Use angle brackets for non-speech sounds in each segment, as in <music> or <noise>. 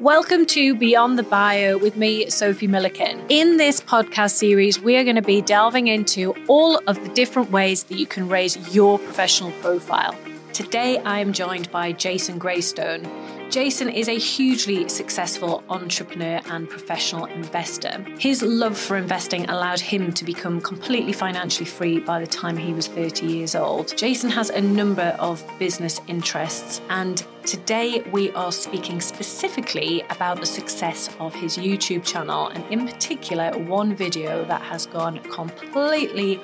Welcome to Beyond the Bio with me, Sophie Milliken. In this podcast series, we are going to be delving into all of the different ways that you can raise your professional profile. Today, I am joined by Jason Graystone. Jason is a hugely successful entrepreneur and professional investor. His love for investing allowed him to become completely financially free by the time he was 30 years old. Jason has a number of business interests, and today we are speaking specifically about the success of his YouTube channel, and in particular, one video that has gone completely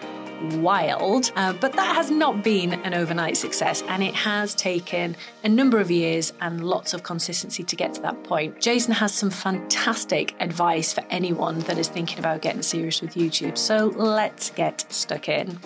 wild. Uh, but that has not been an overnight success, and it has taken a number of years and lots of consistency to get to that point. Jason has some fantastic advice for anyone that is thinking about getting serious with YouTube. So let's get stuck in.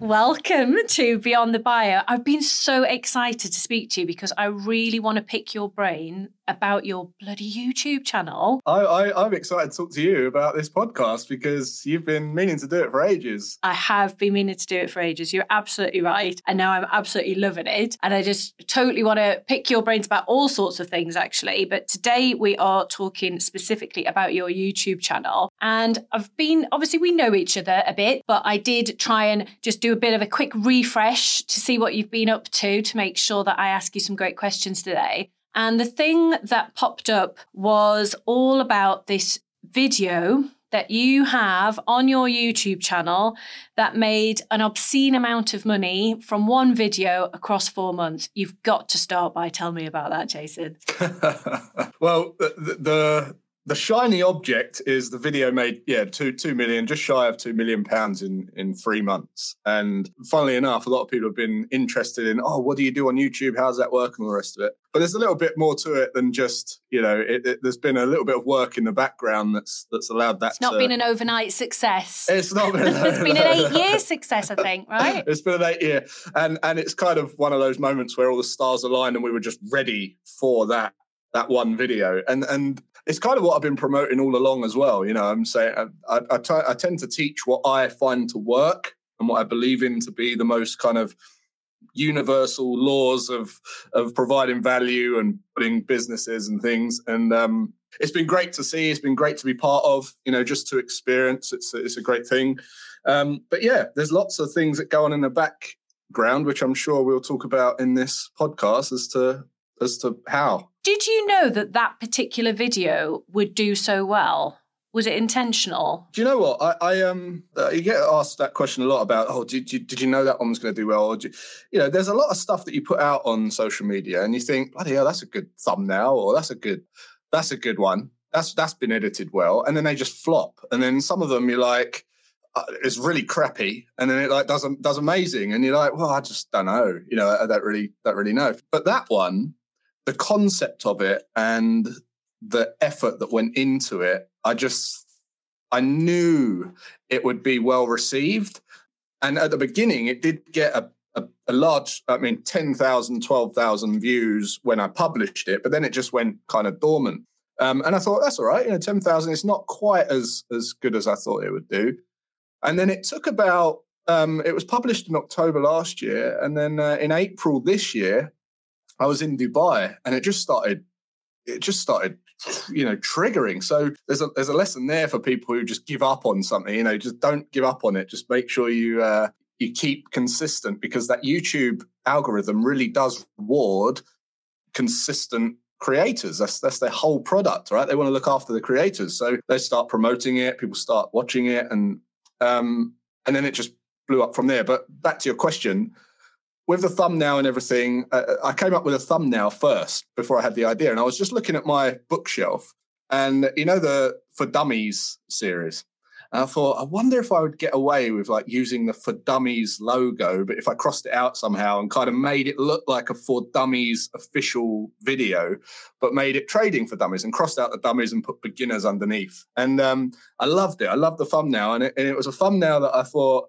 Welcome to Beyond the Bio. I've been so excited to speak to you because I really want to pick your brain about your bloody YouTube channel. I, I, am excited to talk to you about this podcast because you've been meaning to do it for ages. I have been meaning to do it for ages. You're absolutely right. And now I'm absolutely loving it. And I just totally want to pick your brains about all sorts of things, actually. But today we are talking specifically about your YouTube channel. And I've been, obviously, we know each other a bit, but I did try and just do a bit of a quick refresh to see what you've been up to to make sure that I ask you some great questions today. And the thing that popped up was all about this video that you have on your YouTube channel that made an obscene amount of money from one video across four months. You've got to start by telling me about that, Jason. <laughs> well, the, the the shiny object is the video made yeah two two million just shy of two million pounds in in three months. And funnily enough a lot of people have been interested in oh what do you do on youtube? How's that work? and all the rest of it. But there's a little bit more to it than just you know it, it, there's been a little bit of work in the background that's that's allowed that it's not to, been an overnight success. It's not been <laughs> it's been an eight year <laughs> success i think right? It's been an eight year. And and it's kind of one of those moments where all the stars aligned and we were just ready for that that one video. And and it's kind of what I've been promoting all along as well. You know, I'm saying I, tend to teach what I find to work and what I believe in to be the most kind of universal laws of of providing value and putting businesses and things. And um, it's been great to see. It's been great to be part of. You know, just to experience. It's it's a great thing. Um, but yeah, there's lots of things that go on in the background, which I'm sure we'll talk about in this podcast as to as to how did you know that that particular video would do so well? Was it intentional? Do you know what I, I um uh, you get asked that question a lot about? Oh, did you did you know that one was going to do well? You, you, know, there's a lot of stuff that you put out on social media, and you think, bloody hell, that's a good thumbnail, or that's a good that's a good one. That's that's been edited well, and then they just flop, and then some of them you're like, uh, it's really crappy, and then it like does does amazing, and you're like, well, I just don't know, you know, I don't really don't really know. But that one, the concept of it and the effort that went into it, I just I knew it would be well received. And at the beginning, it did get a, a, a large, I mean, 10,000, 12,000 views when I published it, but then it just went kind of dormant. Um, and I thought, that's all right. You know, 10,000 is not quite as, as good as I thought it would do. And then it took about, um, it was published in October last year. And then uh, in April this year, I was in Dubai and it just started, it just started, you know, triggering. So there's a there's a lesson there for people who just give up on something. You know, just don't give up on it. Just make sure you uh, you keep consistent because that YouTube algorithm really does reward consistent creators. That's that's their whole product, right? They want to look after the creators, so they start promoting it. People start watching it, and um, and then it just blew up from there. But back to your question, with the thumbnail and everything, uh, I came up with a thumbnail first before I had the idea. And I was just looking at my bookshelf and, you know, the For Dummies series. And I thought, I wonder if I would get away with like using the For Dummies logo, but if I crossed it out somehow and kind of made it look like a For Dummies official video, but made it trading for dummies and crossed out the dummies and put beginners underneath. And um, I loved it. I loved the thumbnail. And it, and it was a thumbnail that I thought,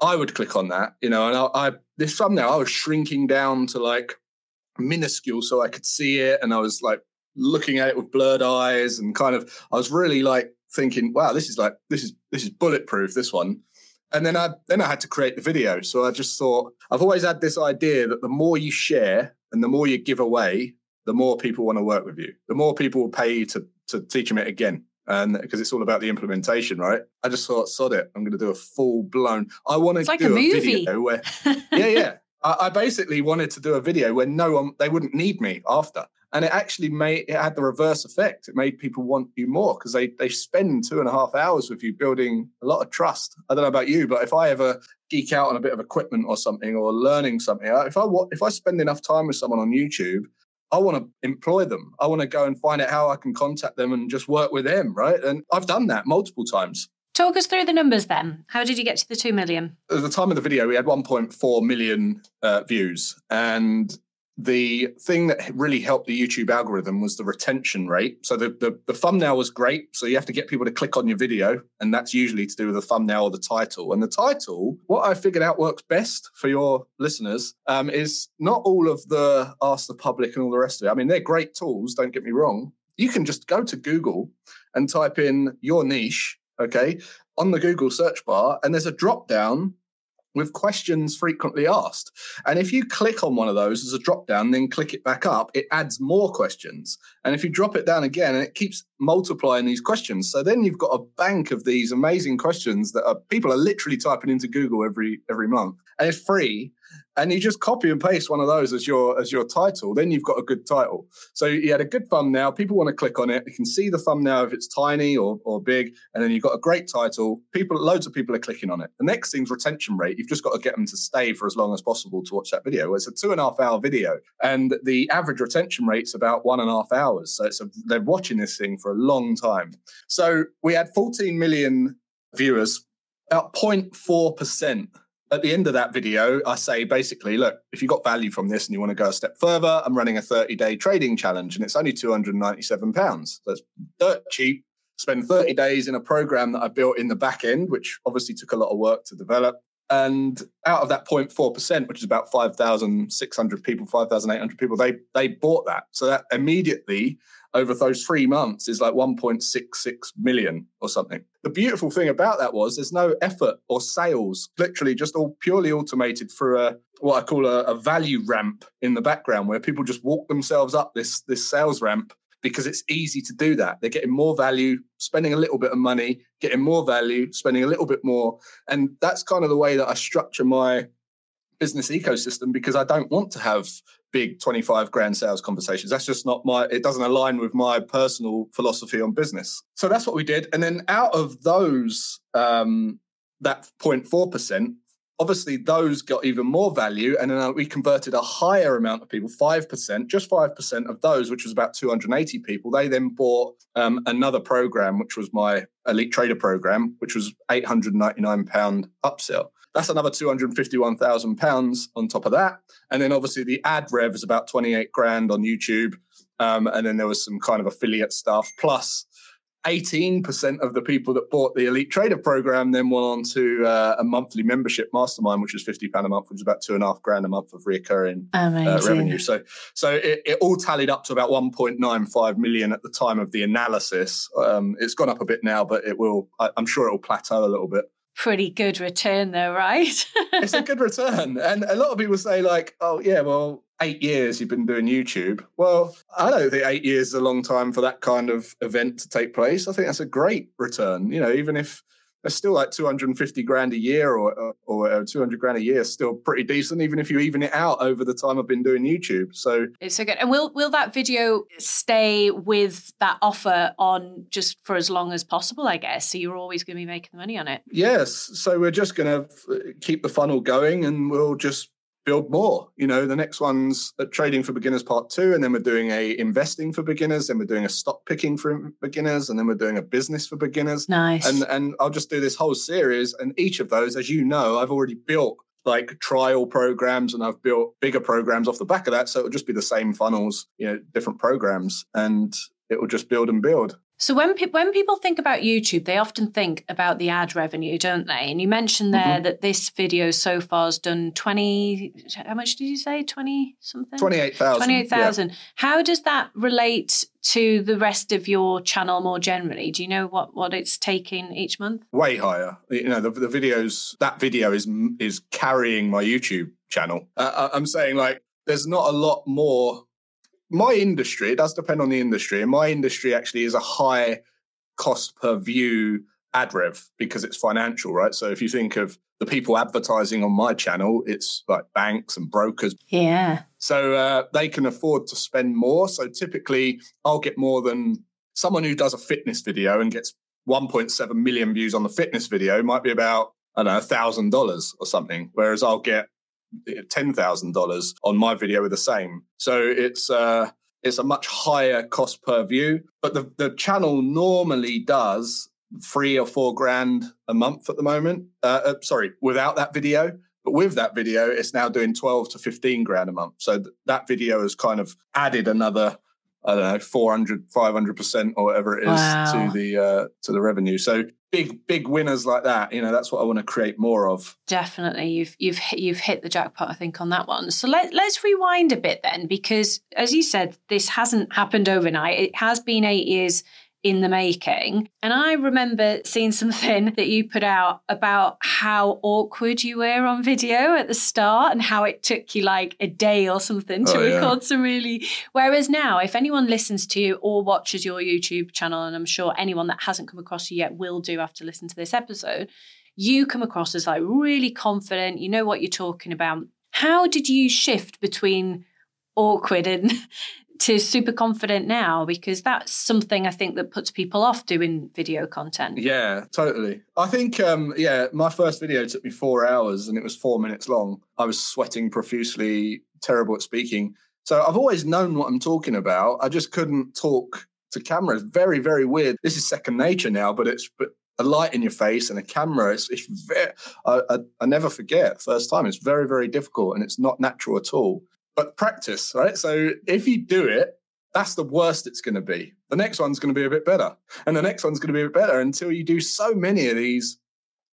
I would click on that, you know, and I, I this thumbnail I was shrinking down to like minuscule so I could see it, and I was like looking at it with blurred eyes, and kind of I was really like thinking, wow, this is like this is this is bulletproof. This one, and then I then I had to create the video. So I just thought I've always had this idea that the more you share and the more you give away, the more people want to work with you. The more people will pay you to to teach them it again. And because it's all about the implementation, right? I just thought, sod it, I'm going to do a full blown. I want to like do a, a, video where, <laughs> yeah, yeah. I, I basically wanted to do a video where no one, they wouldn't need me after and it actually made it had the reverse effect. It made people want you more because they they spend two and a half hours with you building a lot of trust. I don't know about you, but if I ever geek out on a bit of equipment or something or learning something, if I if I spend enough time with someone on YouTube, I want to employ them. I want to go and find out how I can contact them and just work with them, right? And I've done that multiple times. Talk us through the numbers then. How did you get to the 2 million? At the time of the video, we had 1.4 million uh, views. And the thing that really helped the YouTube algorithm was the retention rate. So the, the, the thumbnail was great. So you have to get people to click on your video, and that's usually to do with the thumbnail or the title. And the title, what I figured out works best for your listeners um, is not all of the ask the public and all the rest of it. I mean, they're great tools. Don't get me wrong. You can just go to Google and type in your niche, okay, on the Google search bar, and there's a drop down with questions frequently asked. And if you click on one of those as a drop down, then click it back up, it adds more questions. And if you drop it down again, it keeps multiplying these questions. So then you've got a bank of these amazing questions that are, people are literally typing into Google every every month. And it's free and you just copy and paste one of those as your as your title then you've got a good title. So you had a good thumbnail. People want to click on it. You can see the thumbnail if it's tiny or, or big and then you've got a great title. People loads of people are clicking on it. The next thing's retention rate. You've just got to get them to stay for as long as possible to watch that video. It's a two and a half hour video and the average retention rate's about one and a half hours. So it's a, they're watching this thing for a long time. So we had 14 million viewers about 0.4% at the end of that video, I say basically, look, if you got value from this and you want to go a step further, I'm running a 30 day trading challenge and it's only 297 pounds. That's dirt cheap. Spend 30 days in a program that I built in the back end, which obviously took a lot of work to develop. And out of that 0.4%, which is about 5,600 people, 5,800 people, they, they bought that. So that immediately over those three months is like 1.66 million or something. The beautiful thing about that was there's no effort or sales, literally just all purely automated through a what I call a, a value ramp in the background where people just walk themselves up this this sales ramp because it's easy to do that. They're getting more value, spending a little bit of money, getting more value, spending a little bit more. And that's kind of the way that I structure my business ecosystem because I don't want to have big 25 grand sales conversations. That's just not my, it doesn't align with my personal philosophy on business. So that's what we did. And then out of those, um, that 0.4%, obviously those got even more value. And then uh, we converted a higher amount of people, 5%, just 5% of those, which was about 280 people. They then bought um, another program, which was my elite trader program, which was £899 upsell. That's another £251,000 on top of that. And then obviously the ad rev is about 28 grand on YouTube. Um, and then there was some kind of affiliate stuff. Plus, 18% of the people that bought the Elite Trader program then went on to uh, a monthly membership mastermind, which was £50 a month, which is about two and a half grand a month of recurring uh, revenue. So, so it, it, all tallied up to about 1.95 million at the time of the analysis. Um, it's gone up a bit now, but it will, I, I'm sure it will plateau a little bit pretty good return though, right? <laughs> it's a good return. And a lot of people say, like, oh, yeah, well, eight years you've been doing YouTube. Well, I don't think eight years is a long time for that kind of event to take place. I think that's a great return. You know, even if it's still like 250 grand a year or, or uh, 200 grand a year still pretty decent even if you even it out over the time i've been doing youtube. So it's so good. And will will that video stay with that offer on just for as long as possible i guess? So you're always going to be making money on it. Yes. So we're just going to keep the funnel going and we'll just build more. You know, the next one's uh, trading for beginners part two, and then we're doing a investing for beginners, then we're doing a stock picking for beginners, and then we're doing a business for beginners. Nice. And and I'll just do this whole series, and each of those, as you know, I've already built like trial programs and I've built bigger programs off the back of that. So it'll just be the same funnels, you know, different programs, and it will just build and build. So when pe- when people think about YouTube, they often think about the ad revenue, don't they? And you mentioned there mm-hmm. that this video so far has done twenty. How much did you say? Twenty something. Twenty eight thousand. Twenty eight thousand. Yeah. How does that relate to the rest of your channel more generally? Do you know what what it's taking each month? Way higher. You know, the, the videos that video is is carrying my YouTube channel. Uh, I'm saying like there's not a lot more my industry, it does depend on the industry. And my industry actually is a high cost per view ad rev because it's financial, right? So if you think of the people advertising on my channel, it's like banks and brokers. Yeah. So uh, they can afford to spend more. So typically, I'll get more than someone who does a fitness video and gets 1.7 million views on the fitness video might be about I don't know thousand dollars or something, whereas I'll get ten thousand dollars on my video are the same. So it's uh, it's a much higher cost per view, but the the channel normally does three or four grand a month at the moment. Uh, uh, sorry, without that video. But with that video, it's now doing 12 to 15 grand a month. So th- that video has kind of added another, I don't know, 400, 500% or whatever it is Wow. to the, uh, to the revenue. So big, big winners like that, you know, that's what I want to create more of. Definitely, you've you've hit, you've hit the jackpot, I think, on that one. So let let's rewind a bit then, because as you said, this hasn't happened overnight. It has been eight years in the making, and I remember seeing something that you put out about how awkward you were on video at the start, and how it took you like a day or something to Oh, yeah. record some really. Whereas now, if anyone listens to you or watches your YouTube channel, and I'm sure anyone that hasn't come across you yet will do after listening to this episode you come across as like really confident, you know what you're talking about. How did you shift between awkward and to super confident now? Because that's something I think that puts people off doing video content. Yeah, totally. I think, um, yeah, my first video took me four hours and it was four minutes long. I was sweating profusely, terrible at speaking. So I've always known what I'm talking about. I just couldn't talk to camera. It's very, very weird. This is second nature now, but it's but a light in your face and a camera. It's, it's very, I, I, I never forget first time. It's very, very difficult and it's not natural at all. But practice, right? So if you do it, that's the worst it's going to be. The next one's going to be a bit better, and the next one's going to be a bit better until you do so many of these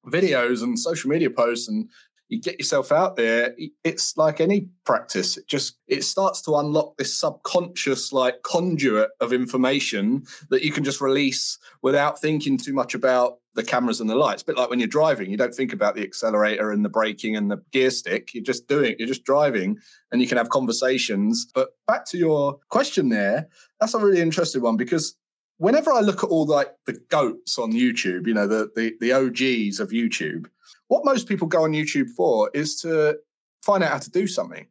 videos and social media posts and you get yourself out there it's like any practice it just it starts to unlock this subconscious like conduit of information that you can just release without thinking too much about the cameras and the lights a bit like when you're driving you don't think about the accelerator and the braking and the gear stick you're just doing you're just driving and you can have conversations but back to your question there that's a really interesting one because whenever I look at all like the goats on YouTube, you know, the, the the OGs of YouTube, what most people go on YouTube for is to find out how to do something.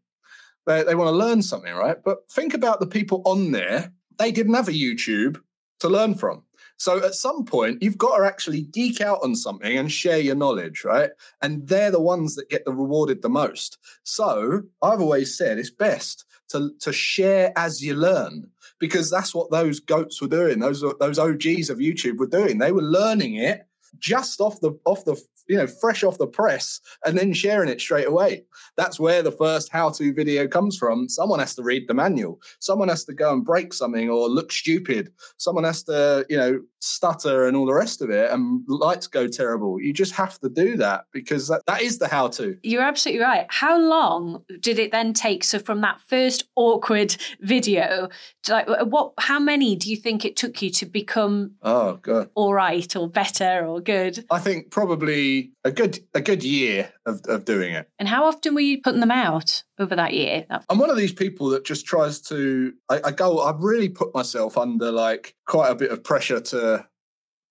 They, they want to learn something, right? But think about the people on there, they didn't have a YouTube to learn from. So at some point, you've got to actually geek out on something and share your knowledge, right? And they're the ones that get the rewarded the most. So I've always said it's best to, to share as you learn because that's what those goats were doing. Those those OGs of YouTube were doing. They were learning it just off the off the you know fresh off the press and then sharing it straight away. That's where the first how-to video comes from. Someone has to read the manual. Someone has to go and break something or look stupid. Someone has to you know stutter and all the rest of it, and lights go terrible. You just have to do that because that, that is the how-to. You're absolutely right. How long did it then take? So from that first awkward video, to like what? How many do you think it took you to become Oh god. all right or better or good? I think probably a good a good year of, of doing it. And how often were you putting them out over that year? I'm one of these people that just tries to. I, I go. I've really put myself under like quite a bit of pressure to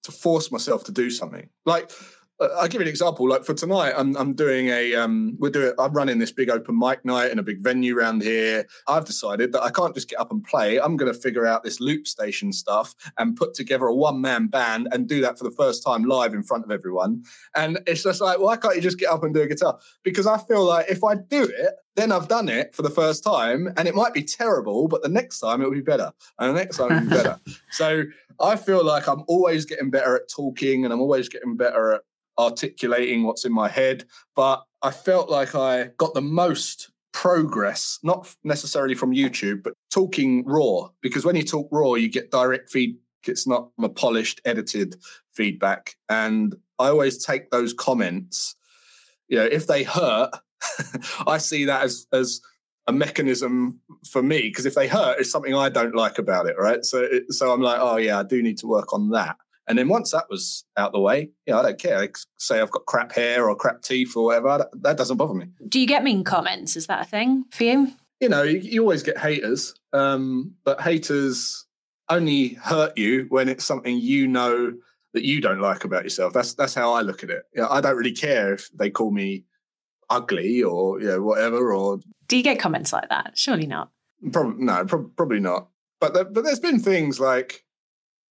to force myself to do something. Like I'll give you an example. Like for tonight, I'm I'm doing a um we're doing I'm running this big open mic night in a big venue around here. I've decided that I can't just get up and play. I'm going to figure out this loop station stuff and put together a one man band and do that for the first time live in front of everyone. And it's just like, why can't you just get up and do a guitar? Because I feel like if I do it, then I've done it for the first time, and it might be terrible, but the next time it will be better, and the next time it will be better. <laughs> So I feel like I'm always getting better at talking, and I'm always getting better at articulating what's in my head. But I felt like I got the most progress, not necessarily from YouTube, but talking raw. Because when you talk raw, you get direct feedback. It's not a polished, edited feedback. And I always take those comments, you know, if they hurt, <laughs> I see that as as a mechanism for me because if they hurt, it's something I don't like about it, right? So, so I'm like, oh yeah, I do need to work on that. And then once that was out the way, yeah, I don't care. Like, say I've got crap hair or crap teeth or whatever. That, doesn't bother me. Do you get mean comments? Is that a thing for you? you know, you, you always get haters, um, but haters only hurt you when it's something you know that you don't like about yourself. That's that's how I look at it. Yeah, I don't really care if they call me ugly or you know whatever. Or do you get comments like that? Surely not. Probably no, pro- probably not. But there, but there's been things like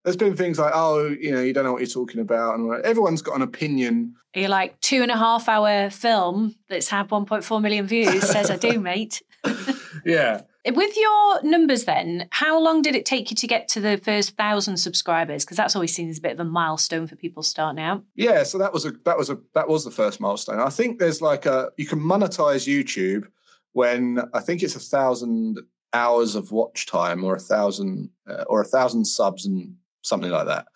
there's been things like oh you know you don't know what you're talking about, and everyone's got an opinion. You're like two and a half hour film that's had 1.4 million views says I do, <laughs> mate. yeah. With your numbers, then, how long did it take you to get to the first thousand subscribers? Because that's always seen as a bit of a milestone for people starting out. Yeah, so that was a that was a that was the first milestone. I think there's like a you can monetize YouTube when I think it's a thousand hours of watch time or a thousand uh, or a thousand subs and something like that.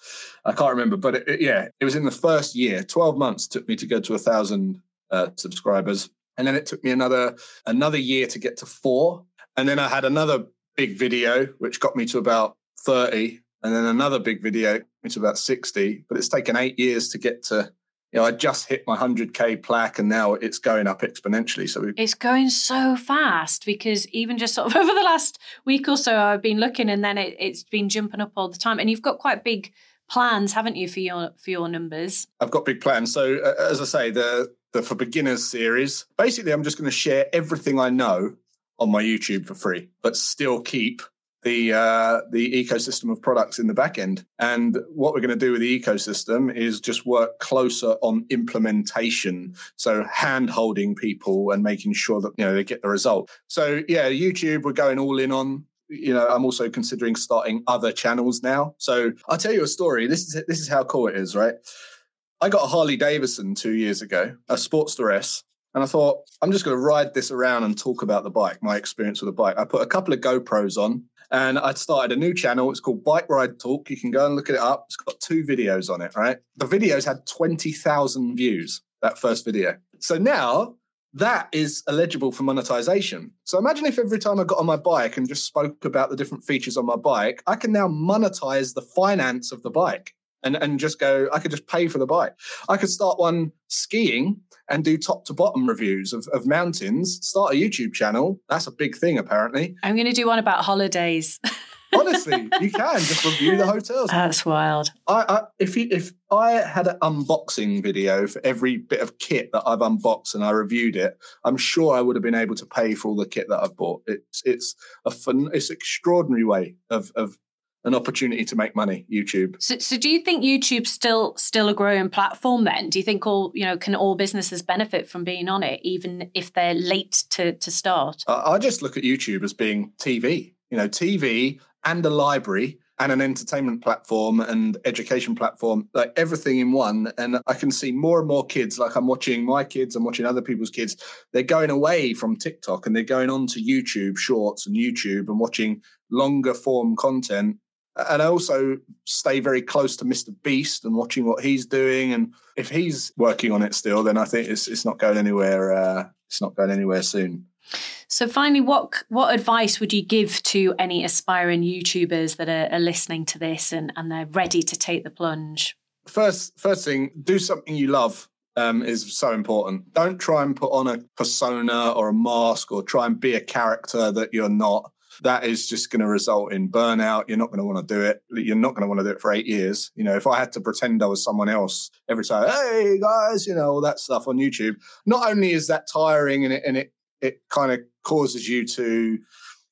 I can't remember, but it, it, yeah, it was in the first year. Twelve months took me to go to a thousand uh, subscribers, and then it took me another another year to get to four and then I had another big video, which got me to about 30, and then another big video, which about 60. But it's taken eight years to get to, you know, I just hit my 100K plaque and now it's going up exponentially. So it's going so fast because even just sort of <laughs> over the last week or so, I've been looking and then it, it's been jumping up all the time. And you've got quite big plans, haven't you, for your for your numbers? I've got big plans. So uh, as I say, the the for beginners series, basically, I'm just going to share everything I know on my YouTube for free, but still keep the uh, the ecosystem of products in the back end. And what we're going to do with the ecosystem is just work closer on implementation, so hand holding people and making sure that you know they get the result. So yeah, YouTube we're going all in on. You know, I'm also considering starting other channels now. So I'll tell you a story. This is this is how cool it is, right? I got a Harley Davidson two years ago, a Sportster S, and I thought, I'm just going to ride this around and talk about the bike, my experience with the bike. I put a couple of GoPros on and I started a new channel. It's called Bike Ride Talk. You can go and look it up. It's got two videos on it, right? The videos had 20,000 views, that first video. So now that is eligible for monetization. So imagine if every time I got on my bike and just spoke about the different features on my bike, I can now monetize the finance of the bike and, and just go, I could just pay for the bike. I could start one skiing and do top to bottom reviews of, of mountains, start a YouTube channel. That's a big thing, apparently. I'm going to do one about holidays. <laughs> Honestly, you can just review the hotels. That's wild. I, I if you, if I had an unboxing video for every bit of kit that I've unboxed and I reviewed it, I'm sure I would have been able to pay for all the kit that I've bought. It's it's a fun, it's extraordinary way of of an opportunity to make money youtube. So, so do you think youtube's still still a growing platform then? Do you think all you know can all businesses benefit from being on it even if they're late to to start? I, I just look at youtube as being tv you know tv and a library and an entertainment platform and education platform, like everything in one. And I can see more and more kids, like I'm watching my kids, I'm watching other people's kids, they're going away from TikTok and they're going on to YouTube shorts and YouTube and watching longer form content and I also stay very close to Mr. Beast and watching what he's doing. And if he's working on it still, then I think it's it's not going anywhere. Uh, it's not going anywhere soon. So, finally, what what advice would you give to any aspiring YouTubers that are, are listening to this and, and they're ready to take the plunge? First, first thing, do something you love. Um, is so important. Don't try and put on a persona or a mask or try and be a character that you're not that is just going to result in burnout. You're not going to want to do it. You're not going to want to do it for eight years. You know, if I had to pretend I was someone else every time, hey guys, you know, all that stuff on YouTube, not only is that tiring and it, and it, it kind of causes you to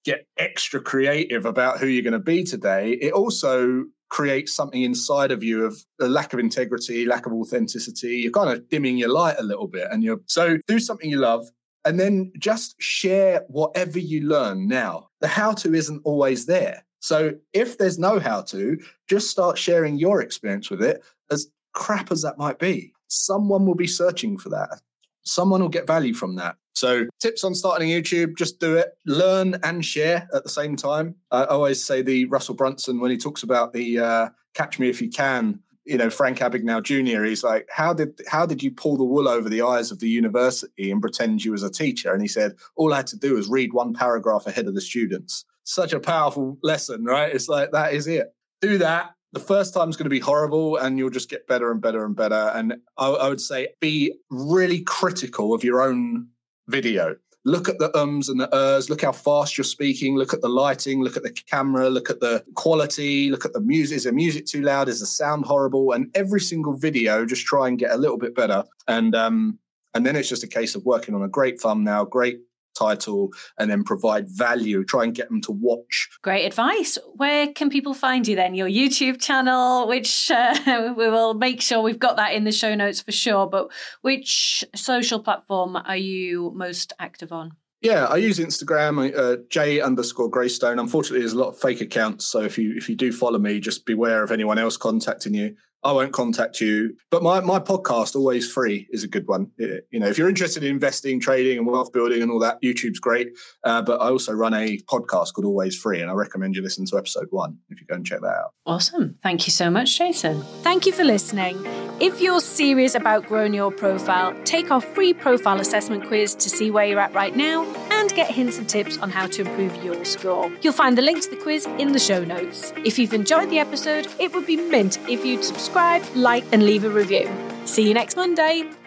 get extra creative about who you're going to be today, it also creates something inside of you of a lack of integrity, lack of authenticity. You're kind of dimming your light a little bit. And you're so do something you love, and then just share whatever you learn now. The how to isn't always there. So if there's no how to, just start sharing your experience with it, as crap as that might be. Someone will be searching for that. Someone will get value from that. So, tips on starting YouTube just do it, learn and share at the same time. I always say the Russell Brunson, when he talks about the uh, catch me if you can you know Frank Abagnale Jr. He's like, how did how did you pull the wool over the eyes of the university and pretend you was a teacher? And he said, all I had to do was read one paragraph ahead of the students. Such a powerful lesson, right? It's like that is it. Do that. The first time's going to be horrible, and you'll just get better and better and better. And I, I would say be really critical of your own video look at the ums and the ers, look how fast you're speaking, look at the lighting, look at the camera, look at the quality, look at the music. Is the music too loud? Is the sound horrible? And every single video, just try and get a little bit better. And um, and then it's just a case of working on a great thumbnail, great title and then provide value try and get them to watch great advice where can people find you then your youtube channel which uh, <laughs> we will make sure we've got that in the show notes for sure but which social platform are you most active on yeah, I use Instagram, uh, J underscore Graystone. Unfortunately, there's a lot of fake accounts, so if you if you do follow me, just beware of anyone else contacting you. I won't contact you. But my, my podcast, Always Free, is a good one. You know, if you're interested in investing, trading, and wealth building and all that, YouTube's great. Uh, but I also run a podcast called Always Free, and I recommend you listen to episode one if you go and check that out. Awesome. Thank you so much, Jason. Thank you for listening. If you're serious about growing your profile, take our free profile assessment quiz to see where you're at right now and get hints and tips on how to improve your score. You'll find the link to the quiz in the show notes. If you've enjoyed the episode, it would be mint if you'd subscribe subscribe, like, and leave a review. See you next Monday.